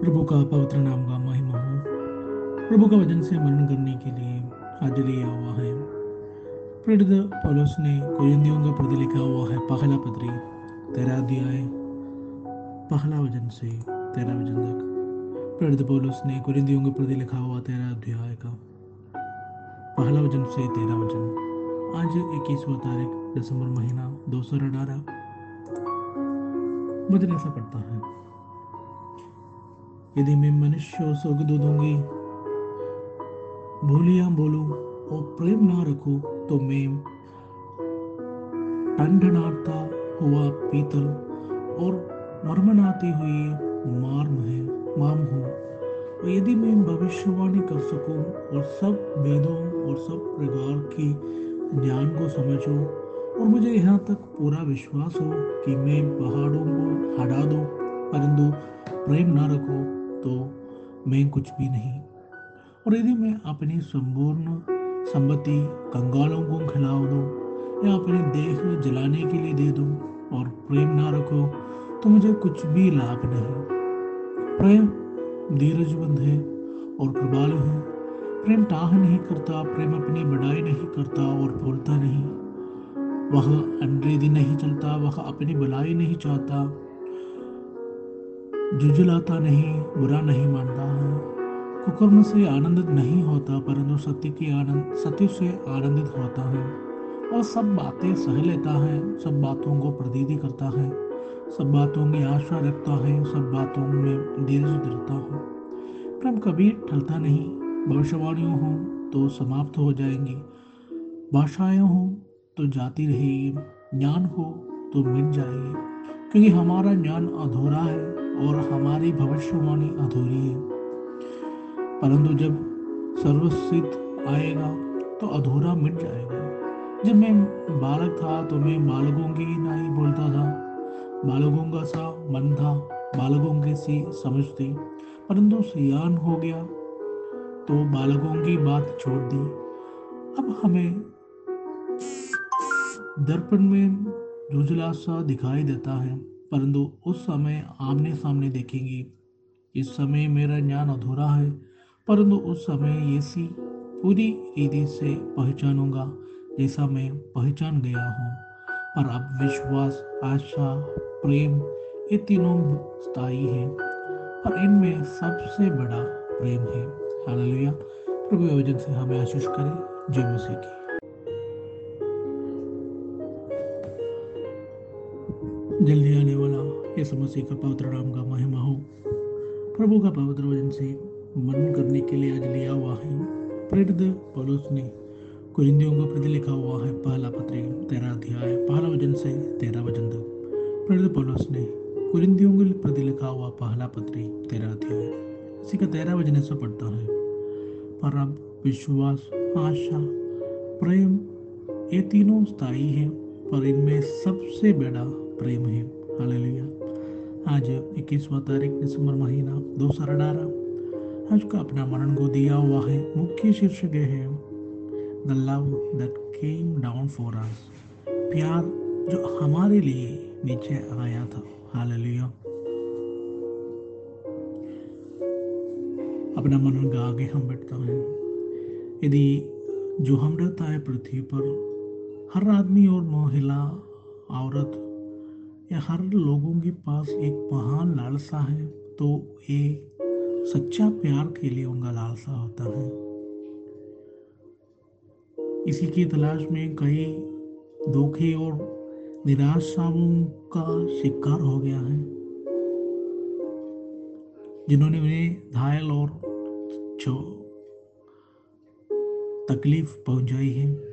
प्रभु का पवित्र नाम का महिमा हो। प्रभु का वचन से मनन करने के लिए आज लिया हुआ है। प्रेरित पौलुस ने कोरिंथियों का प्रति लिखा हुआ है, पहला पत्री तेरा अध्याय, पहला वचन से तेरा वचन तक। प्रेरित पौलुस ने कोरिंथियों के प्रति लिखा हुआ तेरा अध्याय का, पहला वचन से तेरा वचन। आज इक्कीसवा तारीख, दिसंबर महीना दो सौ अठारह। वचन ऐसा पड़ता है। यदि मैं मनुष्य और स्वर्गदूत दूँगी भूलिया बोलूँ और प्रेम ना रखूँ तो मैं टंडनाता हुआ पीतल और मरमनाती हुई मार्म है, माम हूँ। और यदि मैं भविष्यवाणी कर सकूँ और सब वेदों और सब प्रकार की ज्ञान को समझो और मुझे यहाँ तक पूरा विश्वास हो कि मैं पहाड़ों को हटा दूँ, परंतु प्रेम ना रखो तो मैं कुछ भी नहीं। और यदि मैं अपनी संपूर्ण संपत्ति, कंगालों को खिला दूँ या अपने देह जलाने के लिए दे दूँ और प्रेम ना रखो तो मुझे कुछ भी लाभ नहीं। प्रेम धीरजबंद है और कृपालु है। प्रेम टाह नहीं करता, प्रेम अपनी बढ़ाई नहीं करता और बोलता नहीं। वह अंग्रेज़ी नहीं चलता, वह अपनी भलाई नहीं चाहता। जुझलाता नहीं, बुरा नहीं मानता। है कुकर्म से आनंदित नहीं होता, परंतु सत्य की आनंद, सत्य से आनंदित होता है। और सब बातें सह लेता है, सब बातों को प्रतीति करता है, सब बातों में आशा रखता है, सब बातों में धीरज धरता है। प्रेम कभी ठलता नहीं, भविष्यवाणियों हो तो समाप्त हो जाएँगी। भाषाएँ हो तो जाती रहेगी, ज्ञान हो तो मिट जाएगी। क्योंकि हमारा ज्ञान अधूरा है और हमारी भविष्यवाणी अधूरी है। परंतु जब सर्वसिद्ध आएगा तो अधूरा मिट जाएगा। जब मैं बालक था तो मैं बालकों की ना ही बोलता था। बालकों का सा मन था, बालकों की सी समझ थी। परंतु सियान हो गया तो बालकों की बात छोड़ दी। अब हमें दर्पण में झुझला सा दिखाई देता है। परंतु उस समय आमने सामने देखेंगे इस समय मेरा ज्ञान अधूरा है, परंतु उस समय ऐसी पूरी रीति से पहचानूँगा जैसा मैं पहचान गया हूँ। पर अब विश्वास, आशा, प्रेम ये तीनों स्थायी हैं और इनमें सबसे बड़ा प्रेम है। प्रभु योजन से हमें आशीष करें। जय मसीह की। जल्दी आने वाला यीशु मसीह का पवित्र नाम का महिमा हो। प्रभु का पवित्र वज़न से मनन करने के लिए आज लिया हुआ है। प्रेरित पौलुस ने कुरिंदियों को प्रति लिखा हुआ है। पहला पत्री तेरा अध्याय, पहला वचन से तेरह वज़न तक। प्रेरित पौलुस ने कुरिंदियों को प्रति लिखा हुआ पहला पत्री तेरा अध्याय। इसी का तेरह वचन ऐसा पढ़ता है, पर अब विश्वास, आशा, प्रेम, ये तीनों स्थायी हैं, पर इनमें सबसे बड़ा प्रेम है। हालेलुया। आज इक्कीसवा तारीख, दिसंबर महीना, दो हज़ार अठारह आज का अपना मरण को दिया हुआ है, मुख्य शीर्षक है, the love that came down for us. प्यार जो हमारे लिए नीचे आया था। हालेलुया। अपना मन का आगे हम बैठता है। यदि जो हम रहता है पृथ्वी पर, हर आदमी और महिला, औरत हर लोगों के पास एक महान लालसा है तो ये सच्चा प्यार के लिए उनका लालसा होता है। इसी की तलाश में कई धोखे और निराशाओं का शिकार हो गया है, जिन्होंने उन्हें घायल और तकलीफ़ पहुंचाई है।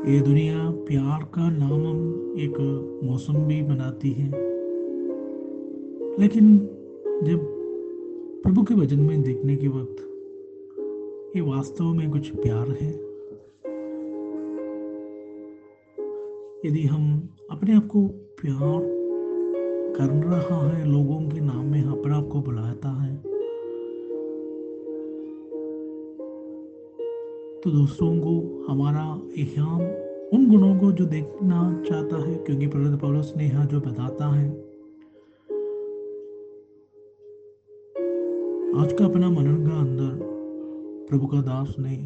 ये दुनिया प्यार का नाम एक मौसम भी बनाती है। लेकिन जब प्रभु के वचन में देखने के वक्त ये वास्तव में कुछ प्यार है, यदि हम अपने आप को प्यार कर रहा है, लोगों के नाम में अपने आप को बुलाता है तो दूसरों को हमारा इहाम उन गुणों को जो देखना चाहता है, क्योंकि प्रवृत्त पौलुस ने यहाँ जो बताता है। आज का अपना मनन का अंदर प्रभु का दास ने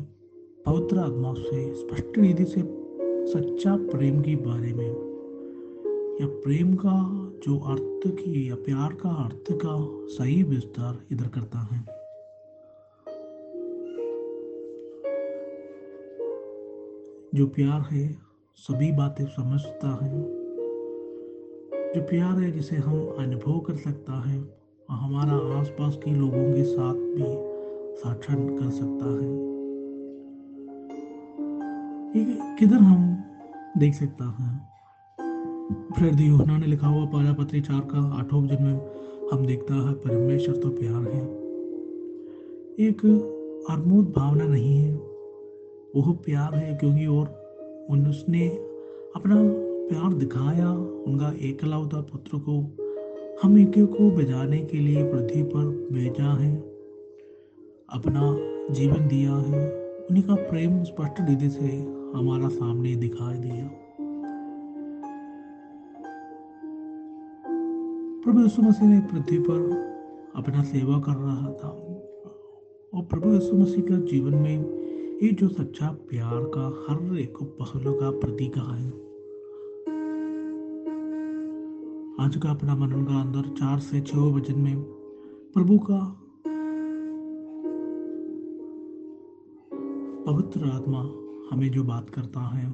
पवित्र आत्मा से स्पष्ट रीति से सच्चा प्रेम के बारे में, या प्रेम का जो अर्थ की या प्यार का अर्थ का सही विस्तार इधर करता है। जो प्यार है, सभी बातें समझता है। जो प्यार है, जिसे हम अनुभव कर सकता है और हमारा आसपास के लोगों के साथ भी साक्षात कर सकता है। किधर हम देख सकता है? फिर यूहना ने लिखा हुआ पहला पत्री चार का आठों वचन में हम देखता है, परमेश्वर तो प्यार है। एक अरमोद भावना नहीं है। वह प्यार है क्योंकि और उसने अपना प्यार दिखाया, उनका एकलौता पुत्र को। हम एक को बजाने के लिए पृथ्वी पर भेजा है, अपना जीवन दिया है। उन्हीं का प्रेम स्पष्ट रीति से हमारा सामने दिखाई दिया। प्रभु यीशु मसीह ने पृथ्वी पर अपना सेवा कर रहा था। और प्रभु यीशु मसीह का जीवन में ये जो सच्चा प्यार का हर एक पहलू का प्रतीक है। आज का अपना मनन का अंदर चार से छह वज़न में प्रभु का पवित्र आत्मा हमें जो बात करता है,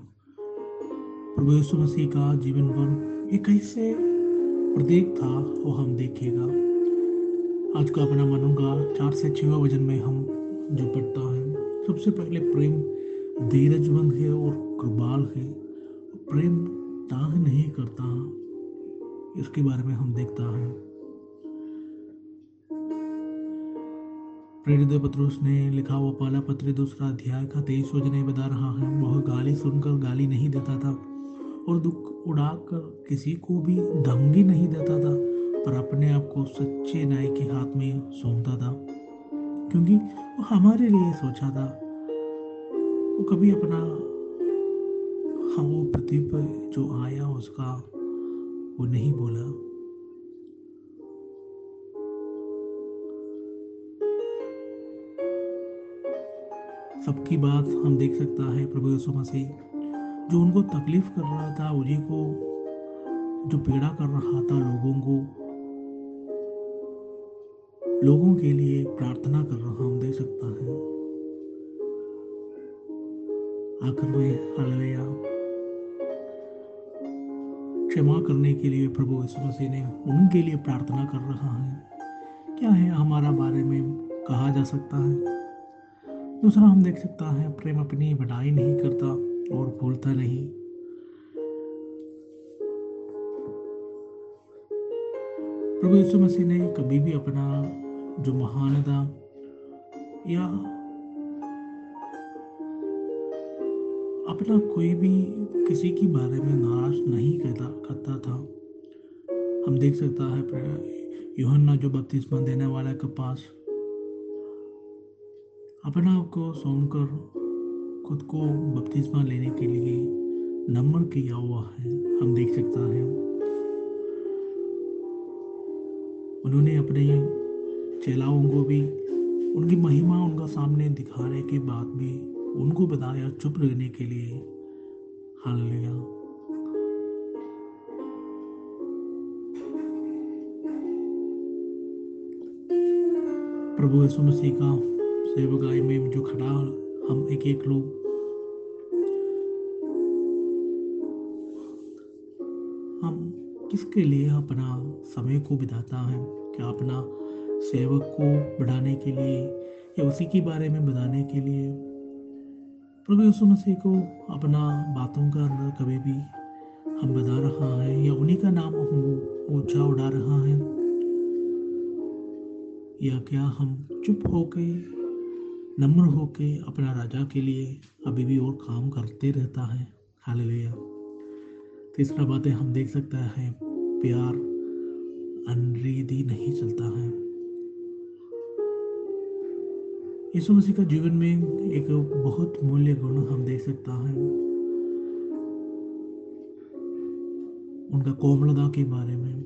प्रभु यीशु मसीह का जीवन पर एक ऐसे प्रतीक था, वो हम देखेगा आज का अपना मनूँगा चार से छह वज़न में हम जो पढ़ता है सबसे पहले प्रेम धीरजमंद है और कृपाल है। प्रेम तांग नहीं करता, इसके बारे में हम देखता है। प्रेरित पत्रुस ने लिखा हुआ पहला पत्र दूसरा अध्याय का तेईस वज़न बता रहा है, वह गाली सुनकर गाली नहीं देता था और दुख उड़ाकर किसी को भी धमकी नहीं देता था, पर अपने आप को सच्चे न्याय के हाथ में सौंपता था। क्योंकि वो हमारे लिए सोचा था। वो कभी अपना हाँ वो पृथ्वी पर जो आया उसका, वो नहीं बोला। सबकी बात हम देख सकता है प्रभु यीशु मसीह। जो उनको तकलीफ़ कर रहा था, उन्हीं को, जो पीड़ा कर रहा था लोगों को लोगों के लिए प्रार्थना कर रहा हम देख सकता है? आखिर में हालेलुया। क्षमा करने के लिए प्रभु यीशु मसीह ने उनके लिए प्रार्थना कर रहा है। क्या है हमारा बारे में कहा जा सकता है? दूसरा हम देख सकता है, प्रेम अपनी बढ़ाई नहीं करता और भूलता नहीं। प्रभु यीशु मसीह ने कभी भी अपना जो महानता या अपना कोई भी किसी के बारे में नाराज़ नहीं करता करता था। हम देख सकता है यूहन्ना जो बत्तीसवा देने वाला के पास अपना आप को सुनकर खुद को बपतिस्मा लेने के लिए नम्र किया हुआ है, हम देख सकता है। उन्होंने अपने चेलाओं को भी, उनकी महिमा उनका सामने दिखाने के बाद भी उनको बताया चुप रहने के लिए। हाल लिया प्रभु यीशु मसीह का सेवकाई में जो खड़ा हम एक एक लोग। हम किसके लिए अपना समय को बिताता है? क्या अपना सेवक को बढ़ाने के लिए या उसी के बारे में बताने के लिए। प्रभु यीशु मसीह को अपना बातों का अंदर कभी भी हम बता रहा है या उन्हीं का नाम हम ऊँचा उड़ा रहा है। या क्या हम चुप होके, नम्र होके अपना राजा के लिए अभी भी और काम करते रहता है? हालेलुया। तीसरा बातें हम देख सकते हैं, प्यार, अनरीदी नहीं चलता है। यीशु मसीह का जीवन में एक बहुत मूल्य गुण हम देख सकता है। उनका कोमलता के बारे में,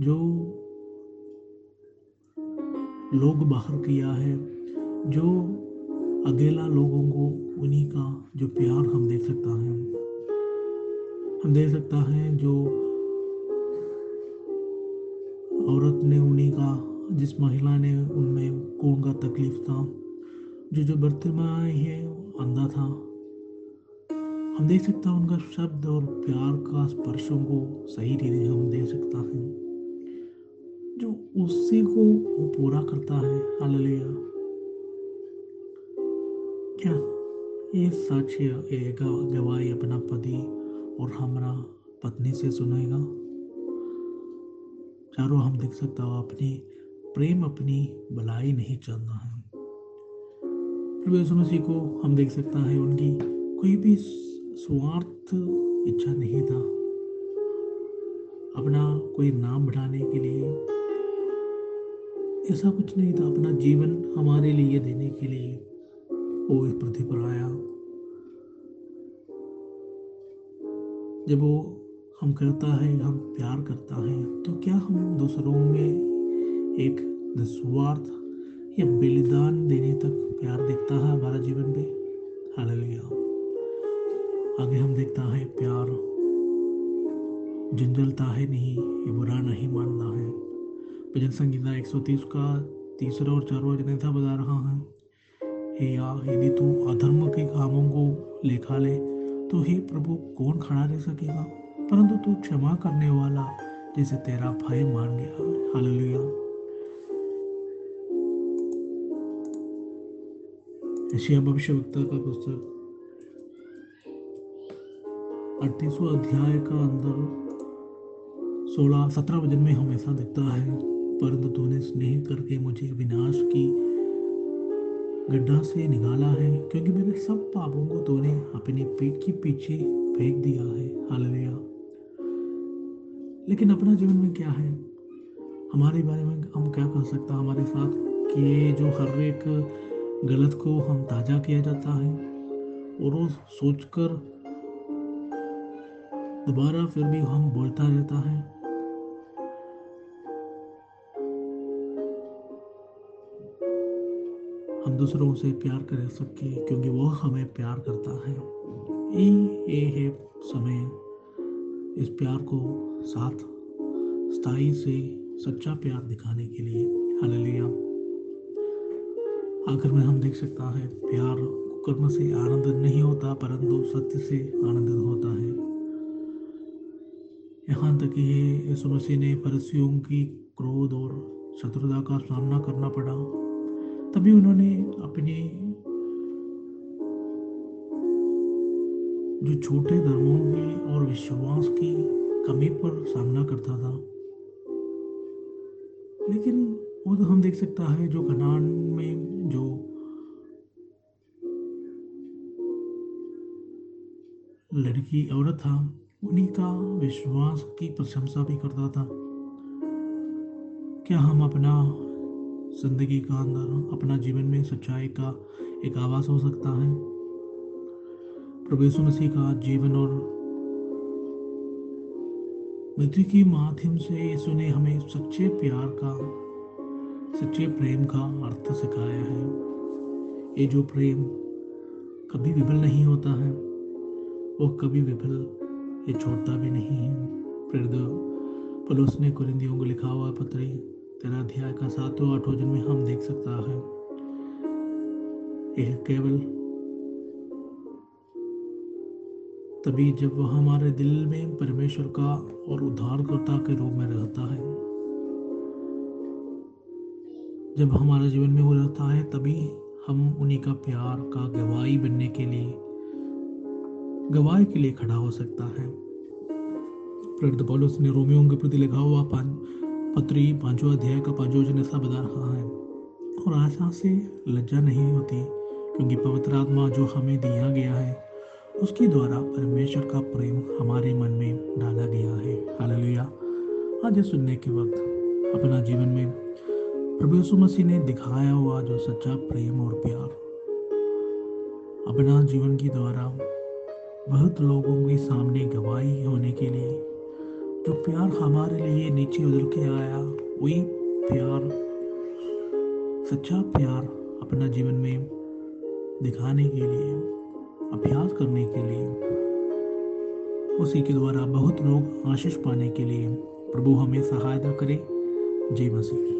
जो लोग बाहर किया है, जो अकेला लोगों को उन्हीं का जो प्यार हम देख सकता है। हम दे सकता है जो औरत ने उन्हीं का जिस महिला ने उनमें कौन का तकलीफ़ था, जो जो बर्तन में आई है अंधा था। हम देख सकता उनका शब्द और प्यार का स्पर्शों को सही रीति हम दे सकता है। जो उसी को वो पूरा करता है। हालेलुया। क्या ये साक्ष्य ये गवाही अपना पति और हमारा पत्नी से सुनेगा? चारों हम देख सकता हो अपनी प्रेम अपनी भलाई नहीं चाहता है। मसीह को हम देख सकता है, उनकी कोई भी स्वार्थ इच्छा नहीं था। अपना कोई नाम बढ़ाने के लिए ऐसा कुछ नहीं था। अपना जीवन हमारे लिए देने के लिए वो इस पृथ्वी पर आया। जब वो हम करता है, हम प्यार करता है तो क्या हम दूसरों में एक निस्वार्थ या बलिदान देने तक प्यार देखता है हमारा जीवन में हालेलुया। आगे हम देखता है प्यार। जंजलता है नहीं, ये बुरा नहीं मानना है। भजन संगीता 130 का तीसरा और चारवा जनेता बता रहा है, हे या, यदि तू अधर्म के कामों को लेखा ले तो हे प्रभु, कौन खड़ा रह सकेगा? परंतु तू क्षमा करने वाला जिसे तेरा भय मान गया हालेलुया। एशिया भविष्यवक्ता का पुस्तक। अड़तीसवा अध्याय का अंदर सोलह सत्रह वज़न में हमेशा दिखता है, परंतु तूने स्नेह करके मुझे विनाश की गड्ढा से निकाला है, क्योंकि मेरे सब पापों को तूने अपने पेट के पीछे फेंक दिया है। हालेलुया। लेकिन अपना जीवन में क्या है? हमारे बारे में हम क्या कर सकता हमारे साथ कि जो हर एक गलत को हम ताज़ा किया जाता है और वो सोचकर दोबारा फिर भी हम बोलता रहता है। हम दूसरों से प्यार कर सके क्योंकि वो हमें प्यार करता है। ये है समय। इस प्यार को साथ स्थायी से सच्चा प्यार दिखाने के लिए। हालेलुया। आखिर में हम देख सकता है, प्यार कर्म से आनंद नहीं होता, परंतु सत्य से आनंदित होता है। यहाँ तक कि यीशु मसीह ने फरसियों की क्रोध और शत्रुता का सामना करना पड़ा। तभी उन्होंने अपने जो छोटे धर्मों के और विश्वास की कमी पर सामना करता था। लेकिन वो तो हम देख सकता है जो कनान में जो लड़की औरत था, उन्हीं का विश्वास की प्रशंसा भी करता था। क्या हम अपना ज़िंदगी का अंदर, अपना जीवन में सच्चाई का एक आवास हो सकता है? प्रभु मसीह का जीवन और मृत्यु के माध्यम से यीशु ने हमें सच्चे प्यार का सच्चे प्रेम का अर्थ सिखाया है। ये जो प्रेम कभी विफल नहीं होता है, वो कभी विफल ये छोड़ता भी नहीं है। फिर पलोस ने कुरिंदियों को लिखा हुआ पत्री, तेरा अध्याय का सातों आठों जन में हम देख सकता है। यह केवल तभी जब वह हमारे दिल में परमेश्वर का और उद्धारकर्ता के रूप में रहता है। जब हमारे जीवन में वो रहता है, तभी हम उन्हीं का प्यार का गवाही बनने के लिए, गवाही के लिए खड़ा हो सकता है। ने रोमियों के प्रति लिखा हुआ पत्री, पांचवा अध्याय का पांचवा वचन ऐसा बता रहा है, और आशा से लज्जा नहीं होती, क्योंकि पवित्र आत्मा जो हमें दिया गया है, उसके द्वारा परमेश्वर का प्रेम हमारे मन में डाला गया है। हालेलुया। आज सुनने के वक्त अपना जीवन में प्रभु यीशु मसीह ने दिखाया हुआ जो सच्चा प्रेम और प्यार। अपना जीवन के द्वारा बहुत लोगों के सामने गवाही होने के लिए, जो प्यार हमारे लिए नीचे उधर के आया, वही प्यार, सच्चा प्यार अपना जीवन में दिखाने के लिए, अभ्यास करने के लिए। उसी के द्वारा बहुत लोग आशीष पाने के लिए प्रभु हमें सहायता करे। जय मसीह।